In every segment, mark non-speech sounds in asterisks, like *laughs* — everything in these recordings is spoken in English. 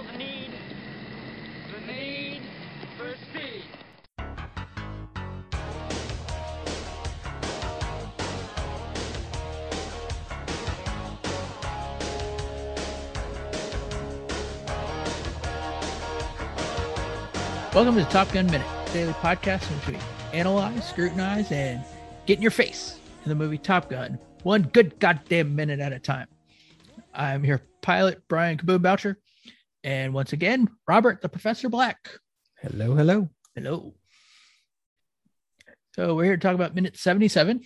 feel the need, the need for speed. Welcome to Top Gun Minute, daily podcast in which we analyze, scrutinize, and get in your face in the movie Top Gun, one good goddamn minute at a time. I'm your pilot, Brian Kaboom Boucher, and once again, Robert the Professor Black. Hello, hello. Hello. So we're here to talk about minute 77.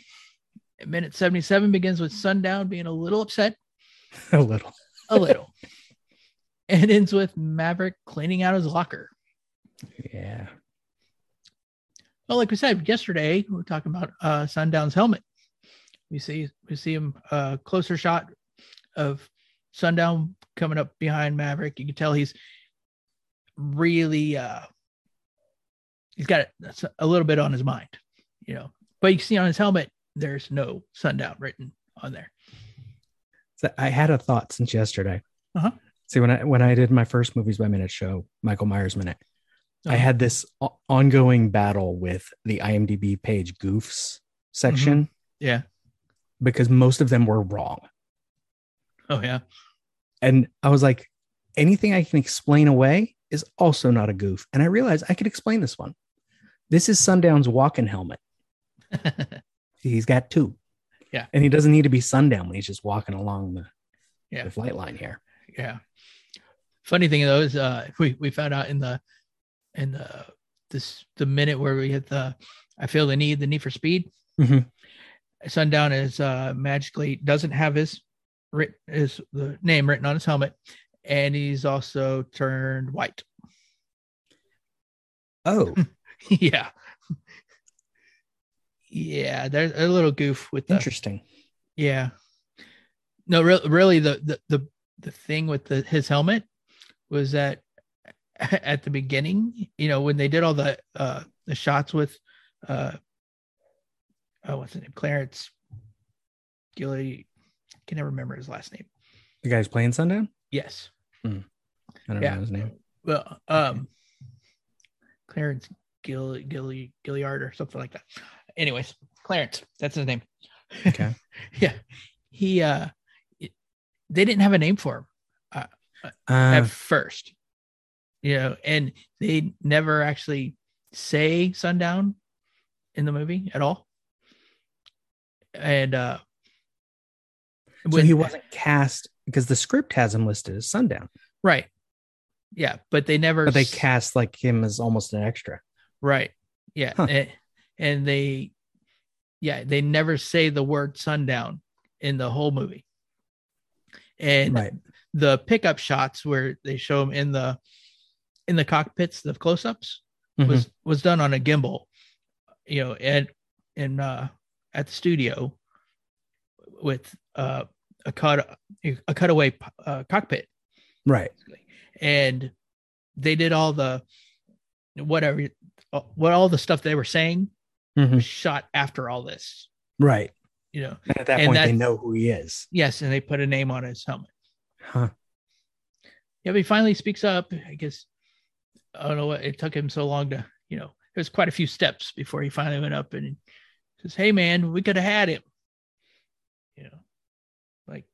And minute 77 begins with Sundown being a little upset, *laughs* A little. a little, *laughs* and ends with Maverick cleaning out his locker. Yeah. Well, like we said yesterday, we were talking about uh, Sundown's helmet. We see we see him uh, closer shot of Sundown coming up behind Maverick. You can tell he's really uh, he's got a, a little bit on his mind, you know. But you can see on his helmet, there's no Sundown written on there. So I had a thought since yesterday. Uh-huh. See, when I when I did my first movies by minute show, Michael Myers minute, I Uh-huh. had this o- ongoing battle with the IMDb page goofs section Yeah. because most of them were wrong. Oh yeah. And I was like, anything I can explain away is also not a goof. And I realized I could explain this one. This is Sundown's walking helmet. *laughs* He's got two. Yeah. And he doesn't need to be sundown when he's just walking along the, Yeah. the flight line here. yeah. Funny thing though is uh we, we found out in the in the this the minute where we hit the I feel the need, the need for speed. Mhm. Sundown is uh magically doesn't have his writ his the name written on his helmet, and he's also turned white. Oh, *laughs* yeah. Yeah, there's a little goof with the interesting. Yeah. No, re- really, the, the the the thing with the his helmet was that *laughs* at the beginning, you know, when they did all the uh the shots with uh oh what's his name? Clarence Gilly can never remember his last name. The guy's playing sundown? Yes. I don't Yeah. know his name. Well, um Clarence Gilly Gilly Gilliard or something like that. Anyways, Clarence, that's his name. Okay. *laughs* yeah. He uh they didn't have a name for him. Uh, at first you know and they never actually say sundown in the movie at all and uh so he wasn't cast because the script has him listed as sundown, right yeah but they never but they cast like him as almost an extra. right yeah Huh. and, and they yeah they never say the word sundown in the whole movie and Right. the pickup shots where they show him in the in the cockpits the close-ups Mhm. was was done on a gimbal you know and in uh at the studio with uh a cut a cutaway uh, cockpit right. and they did all the whatever what all the stuff they were saying Mhm. was shot after all this Right. you know And at that And point, they know who he is. yes and they put a name on his helmet Huh. yeah but he finally speaks up i guess i don't know what it took him so long to you know there's quite a few steps before he finally went up and says hey man we could have had him you know like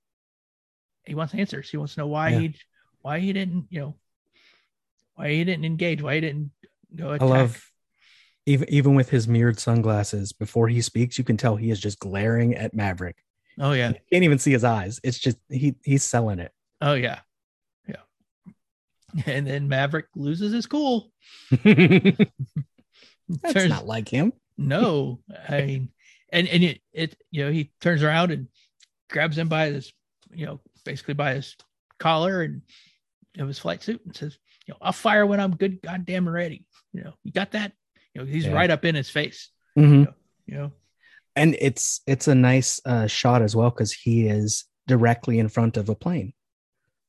he wants answers he wants to know why Yeah. he why he didn't you know why he didn't engage why he didn't go attack. I love even even with his mirrored sunglasses, before he speaks, you can tell he is just glaring at Maverick. oh yeah You can't even see his eyes. It's just he he's selling it. oh yeah yeah *laughs* and then maverick loses his cool *laughs* That's Turns- not like him. No, I mean, and and it, it you know he turns around and grabs him by his you know basically by his collar and of his flight suit and says you know I'll fire when I'm good goddamn ready. You know you got that. You know he's Yeah. right up in his face. Mhm. You know And it's it's a nice uh, shot as well because he is directly in front of a plane.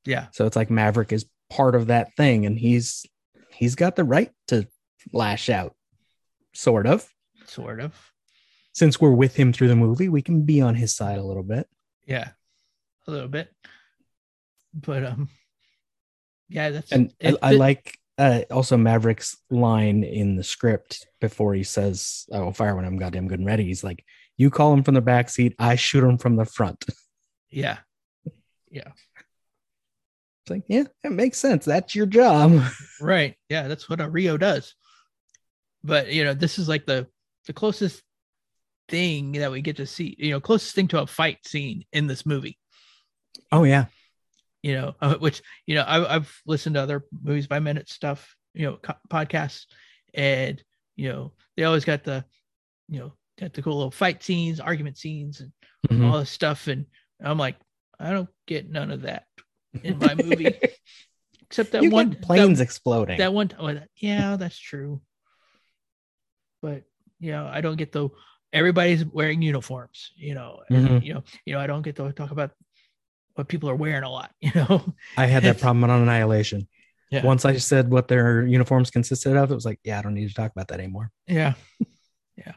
yeah So it's like Maverick is part of that thing, and he's he's got the right to lash out, sort of. sort of Since we're with him through the movie, we can be on his side a little bit. yeah a little bit, but um yeah, that's And it- I, I it- like uh, also Maverick's line in the script before he says, "I will fire when I'm goddamn good and ready." He's like, "You call him from the back seat, I shoot him from the front." *laughs* yeah, yeah. It's like, yeah, that makes sense. That's your job. *laughs* right. Yeah, that's what a RIO does. But you know, this is like the the closest thing that we get to see. You know, closest thing to a fight scene in this movie. Oh yeah, you know, uh, which you know I, I've listened to other movies by minute stuff, you know, co- podcasts, and you know they always got the, you know, got the cool little fight scenes, argument scenes, and Mhm. all this stuff, and I'm like, I don't get none of that in my movie, *laughs* except that you one planes that, exploding. that one. Oh, that, yeah, that's true, but you know, I don't get the everybody's wearing uniforms, you know, and, Mhm. you know, you know, I don't get to talk about what people are wearing a lot, *laughs* you know. I had that *laughs* problem on Annihilation. Yeah. Once I said what their uniforms consisted of, it was like, yeah, I don't need to talk about that anymore. Yeah. *laughs* Yeah.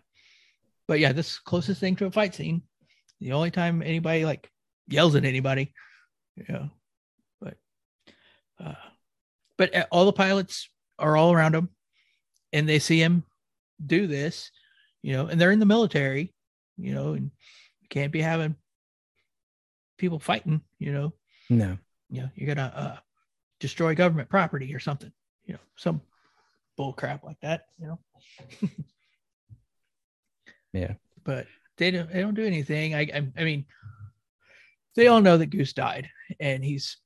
But yeah, this closest thing to a fight scene. The only time anybody like yells at anybody. Yeah. But uh but uh, all the pilots are all around him and they see him do this, you know, and they're in the military, you know, and can't be having people fighting, you know. No. You know, you gotta uh destroy government property or something, you know, some bull crap like that, you know. *laughs* Yeah. But they don't they don't do anything. I I, I mean they all know that Goose died and he's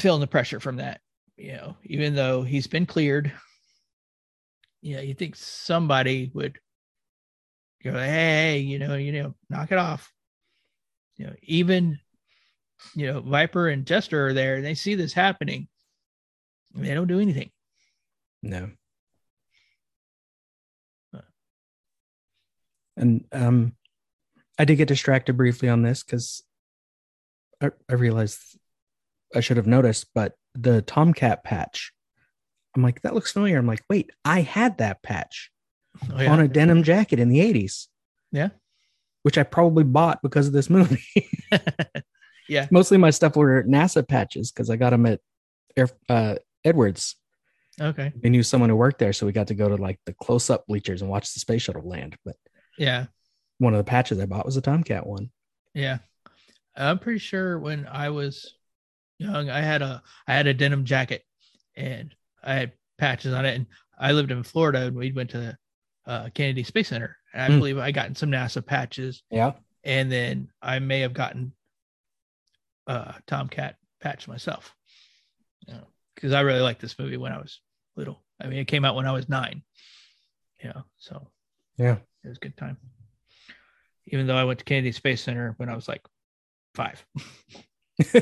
feeling the pressure from that, you know, even though he's been cleared. Yeah, you think somebody would go, hey, you know, you know, knock it off. You know, even you know, Viper and Jester are there and they see this happening. They don't do anything. No. Huh. And um I did get distracted briefly on this because I, I realized I should have noticed, but the Tomcat patch, I'm like, that looks familiar. I'm like, wait, I had that patch Oh, yeah. on a denim jacket in the 80s. Yeah. Which I probably bought because of this movie. *laughs* Yeah. Mostly my stuff were NASA patches because I got them at Air, uh, Edwards. okay. They knew someone who worked there. So we got to go to like the close up bleachers and watch the space shuttle land. But Yeah. one of the patches I bought was a Tomcat one. Yeah. I'm pretty sure when I was young, I had a I had a denim jacket and I had patches on it. And I lived in Florida and we went to the uh, Kennedy Space Center. And I Hmm. believe I gotten some NASA patches. Yeah. And then I may have gotten a Tomcat patch myself. Because I really liked this movie when I was little. I mean, it came out when I was nine. You know, so Yeah. it was a good time. Even though I went to Kennedy Space Center when I was like five. *laughs*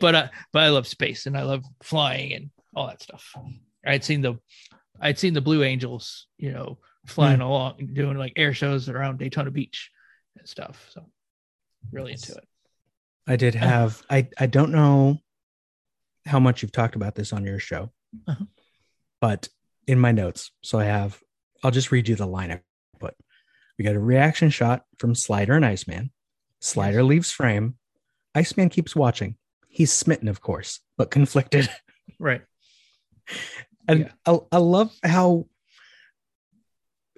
but I but I love space and I love flying and all that stuff. I'd seen the I'd seen the Blue Angels, you know, flying along doing like air shows around Daytona Beach and stuff. So really into it. I did have, I, I don't know how much you've talked about this on your show, Uh-huh. but in my notes, so I have, I'll just read you the line I put. We got a reaction shot from Slider and Iceman. Slider leaves frame. Iceman keeps watching. He's smitten, of course, but conflicted. Right. And Yeah. I, I love how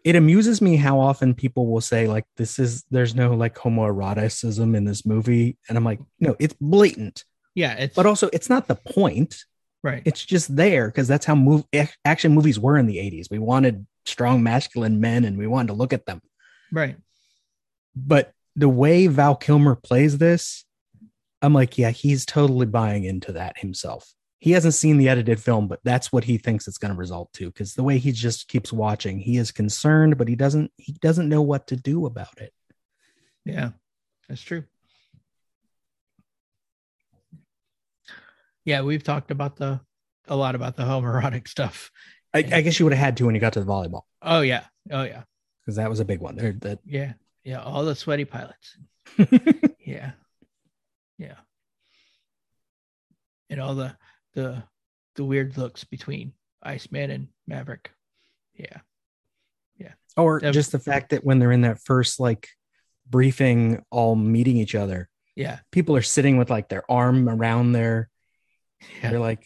it amuses me how often people will say, like, this is, there's no like homoeroticism in this movie. And I'm like, no, it's blatant. Yeah, it's But also, it's not the point. right. It's just there because that's how move, ac- action movies were in the 80s. We wanted strong masculine men and we wanted to look at them. right. But the way Val Kilmer plays this, I'm like, yeah, he's totally buying into that himself. He hasn't seen the edited film, but that's what he thinks it's going to result to because the way he just keeps watching, he is concerned, but he doesn't he doesn't know what to do about it. Yeah, that's true. Yeah, we've talked about the a lot about the homoerotic stuff. I, I guess you would have had to when you got to the volleyball Oh yeah. Oh yeah. because that was a big one. There, that Yeah. Yeah. All the sweaty pilots. *laughs* Yeah. Yeah. And all the the the weird looks between Iceman and Maverick. Yeah. Yeah. Or Yep. just the fact that when they're in that first like briefing, all meeting each other, Yeah. people are sitting with like their arm around their Yeah. They're like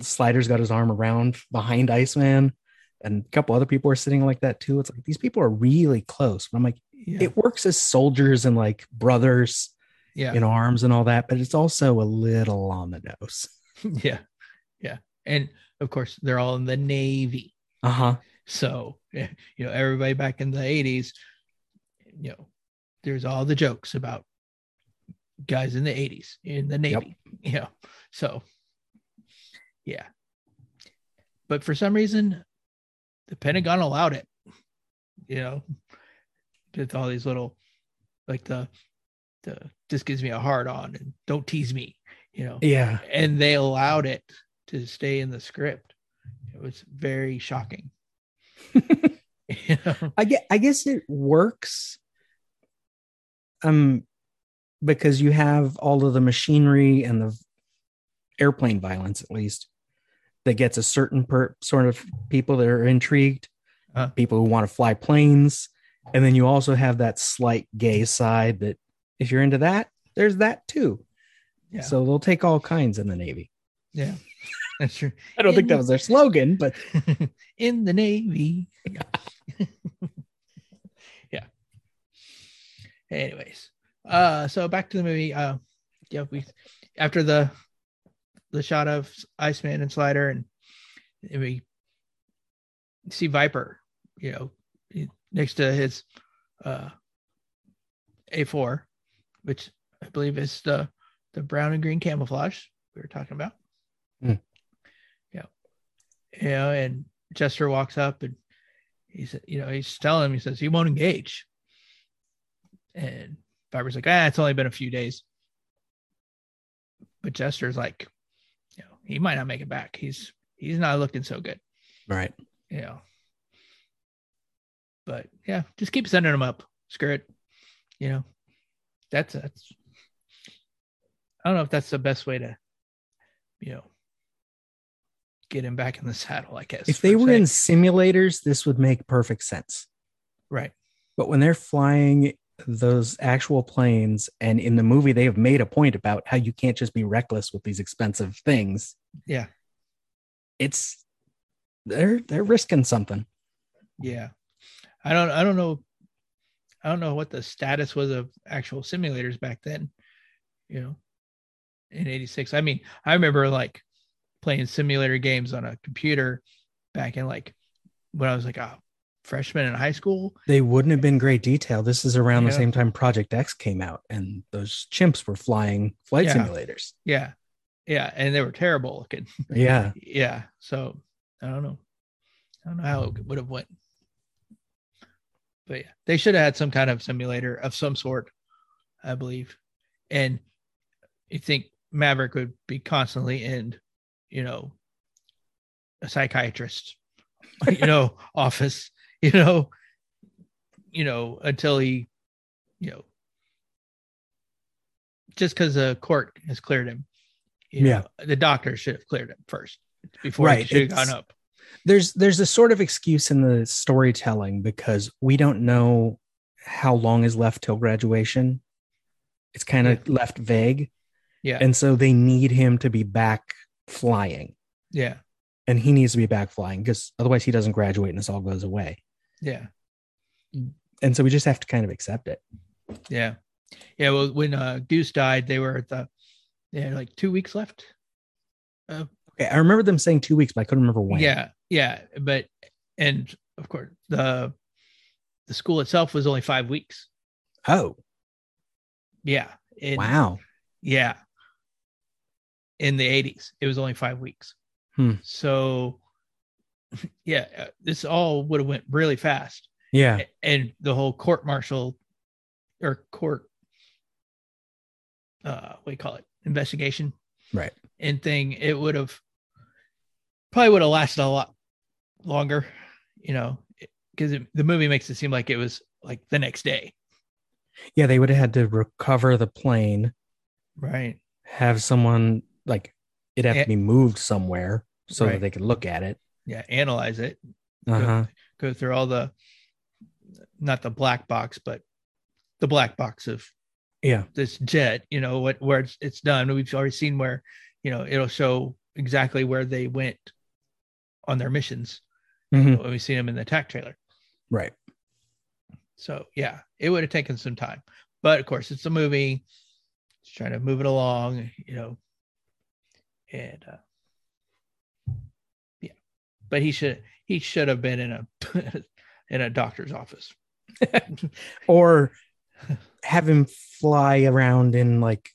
Slider's got his arm around behind Iceman, and a couple other people are sitting like that too. It's like these people are really close. But I'm like, Yeah. it works as soldiers and like brothers yeah. in arms and all that, but it's also a little on the nose. *laughs* yeah. Yeah. And of course, they're all in the Navy. Uh huh. So, eh, you know, everybody back in the 80s, you know, there's all the jokes about guys in the 80s in the Navy, you know. So, yeah. But for some reason, the Pentagon allowed it, you know, with all these little, like the, the, this gives me a hard on and don't tease me, you know, Yeah. and they allowed it to stay in the script. It was very shocking. you *laughs* know? I get I guess it works um because you have all of the machinery and the airplane violence at least that gets a certain per, sort of people that are intrigued Uh. people who want to fly planes and then you also have that slight gay side that if you're into that there's that too Yeah. so they'll take all kinds in the navy Yeah, that's true. i don't think that was their slogan but *laughs* in the Navy. *laughs* yeah. Anyways, uh, so back to the movie. Uh, yeah, we after the the shot of Iceman and Slider, and, and we see Viper, you know, next to his uh A4, which I believe is the the brown and green camouflage we were talking about. Hmm. Yeah. You know, and Jester walks up and he's you know, he's telling him, he says he won't engage. And Viper's like, ah, it's only been a few days. But Jester's like, you know, he might not make it back. He's he's not looking so good, right you know. But yeah, just keep sending him up. Screw it. You know, that's that's I don't know if that's the best way to, you know, get him back in the saddle, I guess. if they were in simulators this would make perfect sense right. But when they're flying those actual planes, and in the movie, they have made a point about how you can't just be reckless with these expensive things. Yeah. It's they're they're risking something. Yeah. I don't I don't know I don't know what the status was of actual simulators back then, you know, in 86. I mean, I remember like playing simulator games on a computer back in like when I was like a freshman in high school. They wouldn't have been great detail. This is around the same time Project X came out, and those chimps were flying flight Yeah. simulators. Yeah. Yeah. And they were terrible looking. *laughs* Yeah, yeah. So I don't know. I don't know how it would have went. But yeah, they should have had some kind of simulator of some sort, I believe. And you think Maverick would be constantly in, you know, a psychiatrist, *laughs* you know, *laughs* office, you know, you know, until he, you know, just because the court has cleared him. Yeah. know, the doctor should have cleared him first before Right, he should have gone up. there's there's a sort of excuse in the storytelling because we don't know how long is left till graduation. It's kind of left vague. Yeah. And so they need him to be back flying. Yeah. And he needs to be back flying because otherwise he doesn't graduate and this all goes away. Yeah. And so we just have to kind of accept it. Yeah. Yeah. Well, when uh, Goose died, they were at the, they had like two weeks left. Okay. I remember them saying two weeks, but I couldn't remember when. Yeah. Yeah. But, and of course, the, the school itself was only five weeks. Oh, Yeah. In, wow. Yeah. In the 80s, it was only five weeks. Hmm. So, *laughs* yeah, uh, this all would have went really fast. Yeah. And the whole court martial or court uh what do you call it investigation Right. and thing it would have probably would have lasted a lot longer you know because the movie makes it seem like it was like the next day Yeah. They would have had to recover the plane, right have someone like it'd have to be moved somewhere so Right. that they could look at it. yeah analyze it Uh huh. go through all the not the black box but the black box of Yeah. this jet, you know, what where it's, it's done. We've already seen where, you know, it'll show exactly where they went on their missions Mhm. when we see them in the attack trailer. Right. So yeah, it would have taken some time, but of course it's a movie. It's trying to move it along, you know, and uh, yeah, but he should he should have been in a *laughs* in a doctor's office. *laughs* Or have him fly around in like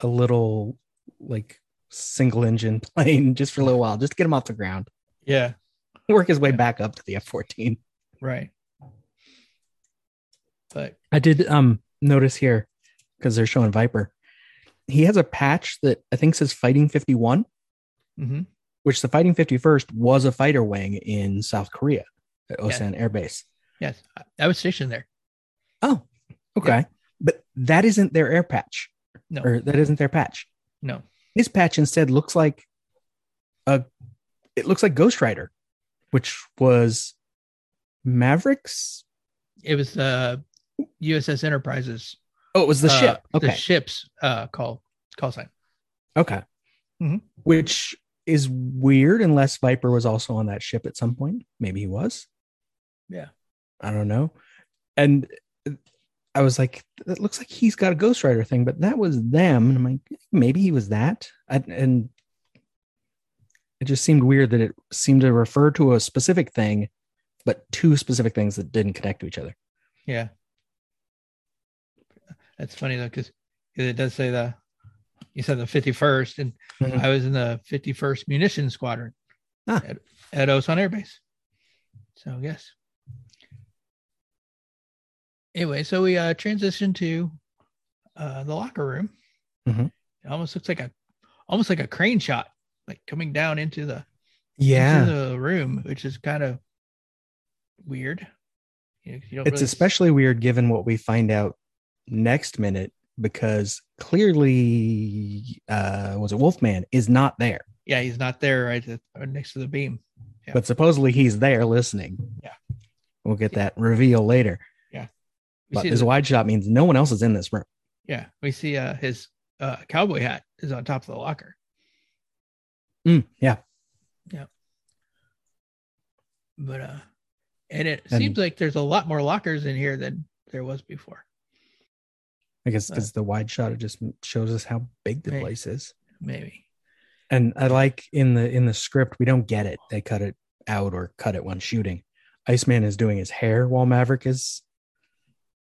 a little like single engine *laughs* plane just for a little while, just get him off the ground. Yeah, Work his way Yeah. back up to the F 14. right. But I did um notice here because they're showing Viper. He has a patch that I think says Fighting 51, mhm. which the Fighting 51st was a fighter wing in South Korea at Yeah. Osan Air Base. yes, I, was stationed there. Oh, okay. But that isn't their air patch, No, or that isn't their patch. no, His patch instead looks like a it looks like Ghost Rider, which was Mavericks. it was the USS Enterprises. Oh, it was the uh, ship. The Okay. ship's uh, call call sign. Okay. Mhm. Which is weird unless Viper was also on that ship at some point. Maybe he was. Yeah. I don't know. And I was like, it looks like he's got a Ghost Rider thing, but that was them. And I'm like, maybe he was that. I, and it just seemed weird that it seemed to refer to a specific thing, but two specific things that didn't connect to each other. Yeah. That's funny though, because it does say the you said the 51st, and Mhm. I was in the 51st Munition Squadron at, at Osan Air Base. So yes. Anyway, so we uh transitioned to uh the locker room. Mhm. It almost looks like a almost like a crane shot, like coming down into the Yeah. into the room, which is kind of weird. You know, you don't it's really- especially weird given what we find out next minute because clearly uh was it wolfman is not there yeah, he's not there right next to the beam. Yeah. but supposedly he's there listening Yeah. we'll get that reveal later We but this the- wide shot means no one else is in this room Yeah, we see uh his uh cowboy hat is on top of the locker. Mm, yeah But uh and it And- seems like there's a lot more lockers in here than there was before. I guess Uh, because the wide shot it just shows us how big the Right. place is Maybe. and i like in the in the script we don't get it they cut it out or cut it when shooting iceman is doing his hair while maverick is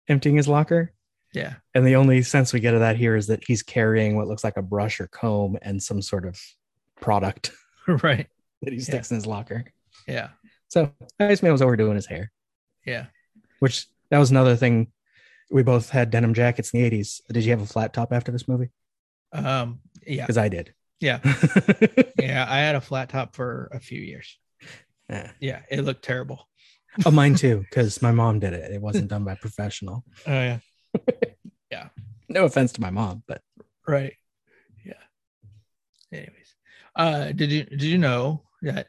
emptying his locker Yeah. And the only sense we get of that here is that he's carrying what looks like a brush or comb and some sort of product *laughs* *laughs* right. that he sticks in his locker. Yeah. So Iceman was overdoing his hair, Yeah. which that was another thing. We both had denim jackets in the 80s. Did you have a flat top after this movie? Um yeah. Because I did. Yeah. *laughs* Yeah. I had a flat top for a few years. Yeah. Yeah. It looked terrible. Oh, mine too, *laughs* because my mom did it. It wasn't done by a professional. Oh yeah. *laughs* yeah. No offense to my mom, but Right. Yeah. Anyways. Uh did you did you know that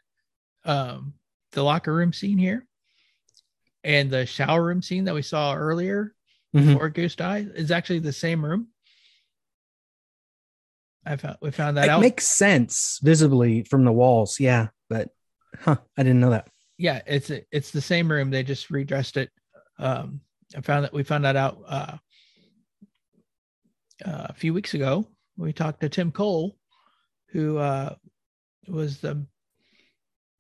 um the locker room scene here and the shower room scene that we saw earlier Mhm. before Goose died is actually the same room? I found we found that it out. makes sense visibly from the walls. Yeah. But huh, I didn't know that. yeah, it's it's the same room. They just redressed it. Um I found that we found that out uh, uh a few weeks ago. We talked to Tim Cole, who uh was the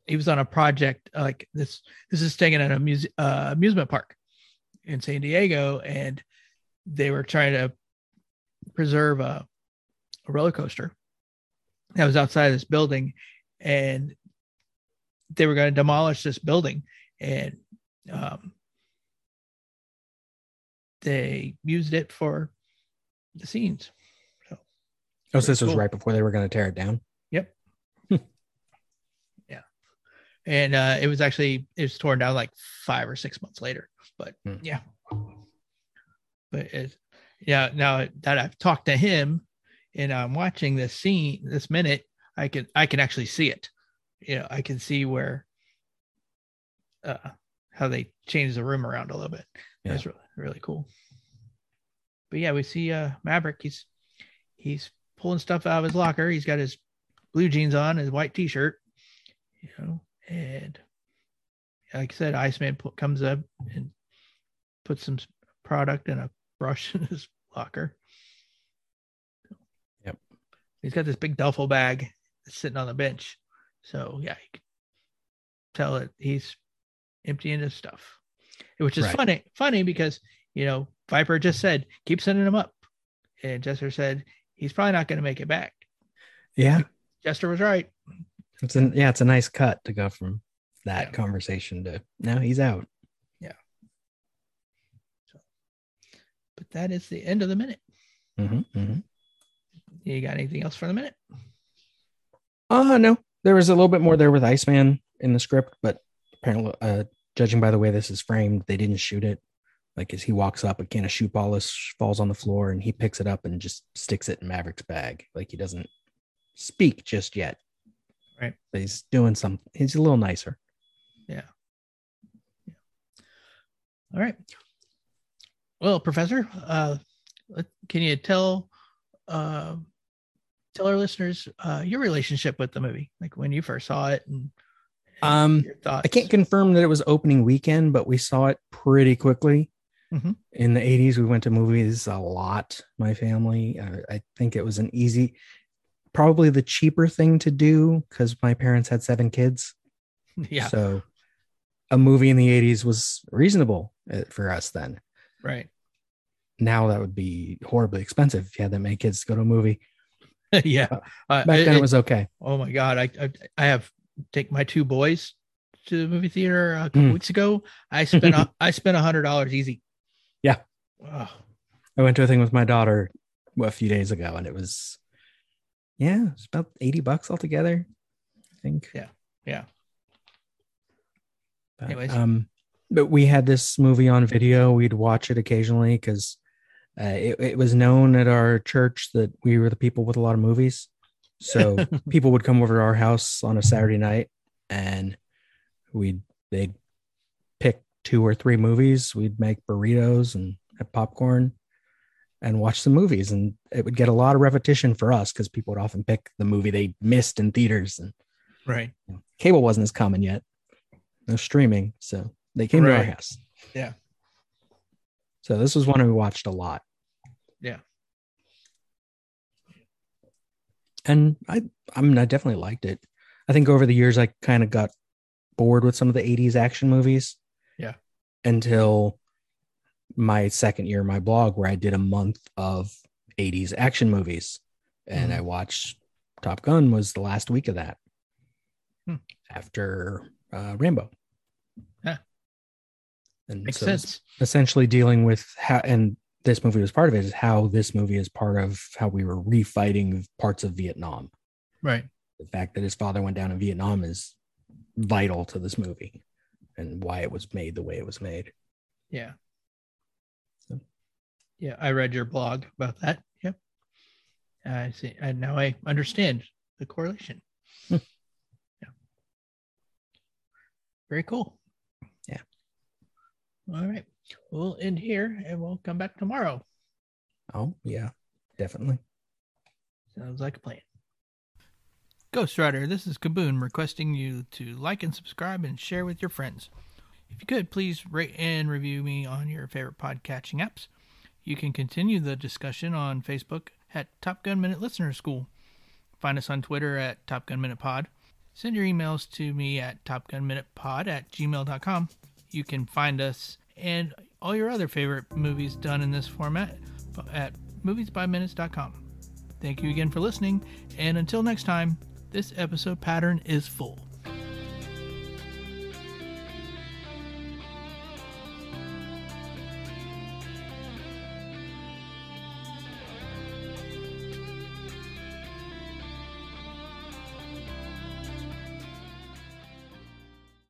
he was on a project like this this is taken at a muse, uh, amusement park in San Diego and they were trying to preserve a, a roller coaster that was outside of this building and they were going to demolish this building and um, they used it for the scenes So, Oh, so this was right before they were going to tear it down. And uh, it was actually it was torn down like five or six months later. But Hmm. yeah, but it, yeah. Now that I've talked to him and I'm watching this scene, this minute, I can I can actually see it. You know, I can see where uh, how they change the room around a little bit. Yeah. That's really really cool. But yeah, we see uh Maverick. He's he's pulling stuff out of his locker. He's got his blue jeans on, his white t-shirt, you know, and like I said, Iceman comes up and puts some product and a brush *laughs* in his locker. Yep. He's got this big duffel bag sitting on the bench. So yeah, you can tell it he's emptying his stuff, which is Right. funny. Funny because you know Viper just said keep sending him up, and Jester said he's probably not going to make it back. Yeah. Jester was right. It's an yeah, it's a nice cut to go from that Yeah. conversation to now he's out. Yeah. But that is the end of the minute. hmm hmm You got anything else for the minute? Uh no. There was a little bit more there with Iceman in the script, but apparently uh judging by the way this is framed, they didn't shoot it. Like as he walks up, a can of shoe polish falls on the floor and he picks it up and just sticks it in Maverick's bag. Like he doesn't speak just yet. Right. But he's doing some he's a little nicer. Yeah. yeah. All right. Well, Professor, uh, can you tell uh, tell our listeners uh, your relationship with the movie, like when you first saw it, and, and Um, your thoughts? I can't confirm that it was opening weekend, but we saw it pretty quickly. Mhm. In the 80s, we went to movies a lot, my family. I think it was an easy, probably the cheaper thing to do because my parents had seven kids. yeah, So a movie in the 80s was reasonable uh, for us then. right. Now that would be horribly expensive if you had that many kids to go to a movie. *laughs* yeah. Uh, Back then it- it was okay. Oh my god, I I, I have take my two boys to the movie theater a couple Mm. weeks ago. I spent a, *laughs* I spent a hundred dollars easy. Yeah. Oh, I went to a thing with my daughter a few days ago and it was, yeah, it's about 80 bucks altogether, I think. Yeah. Yeah. But, Anyways. um, but we had this movie on video. We'd watch it occasionally because uh, it, it was known at our church that we were the people with a lot of movies. So *laughs* people would come over to our house on a Saturday night and we'd, they'd pick two or three movies. We'd make burritos and have popcorn and watch the movies. And it would get a lot of repetition for us because people would often pick the movie they missed in theaters and right. cable wasn't as common yet. No streaming, so they came to our house. Yeah. So this was one we watched a lot. Yeah. And I I mean I definitely liked it. I think over the years I kind of got bored with some of the 80s action movies. Yeah. Until my second year of my blog where I did a month of 80s action movies and Mhm. I watched Top Gun was the last week of that. Hmm. After uh, Rambo. Yeah. And Makes so sense. essentially dealing with how and this movie was part of it is how this movie is part of how we were refighting parts of Vietnam. Right. The fact that his father went down in Vietnam is vital to this movie and why it was made the way it was made. Yeah. Yeah, I read your blog about that. Yep. I see. And now I understand the correlation. Hmm. Yeah. Very cool. Yeah. All right. We'll end here and we'll come back tomorrow. Oh, yeah, definitely. Sounds like a plan. Ghost Rider, this is Kaboom requesting you to like and subscribe and share with your friends. If you could, please rate and review me on your favorite podcatching apps. You can continue the discussion on Facebook at Top Gun Minute Listener School. Find us on Twitter at Top Gun Minute Pod. Send your emails to me at topgunminutepod at gmail.com. You can find us and all your other favorite movies done in this format at moviesbyminutes.com. Thank you again for listening, and until next time, this episode pattern is full.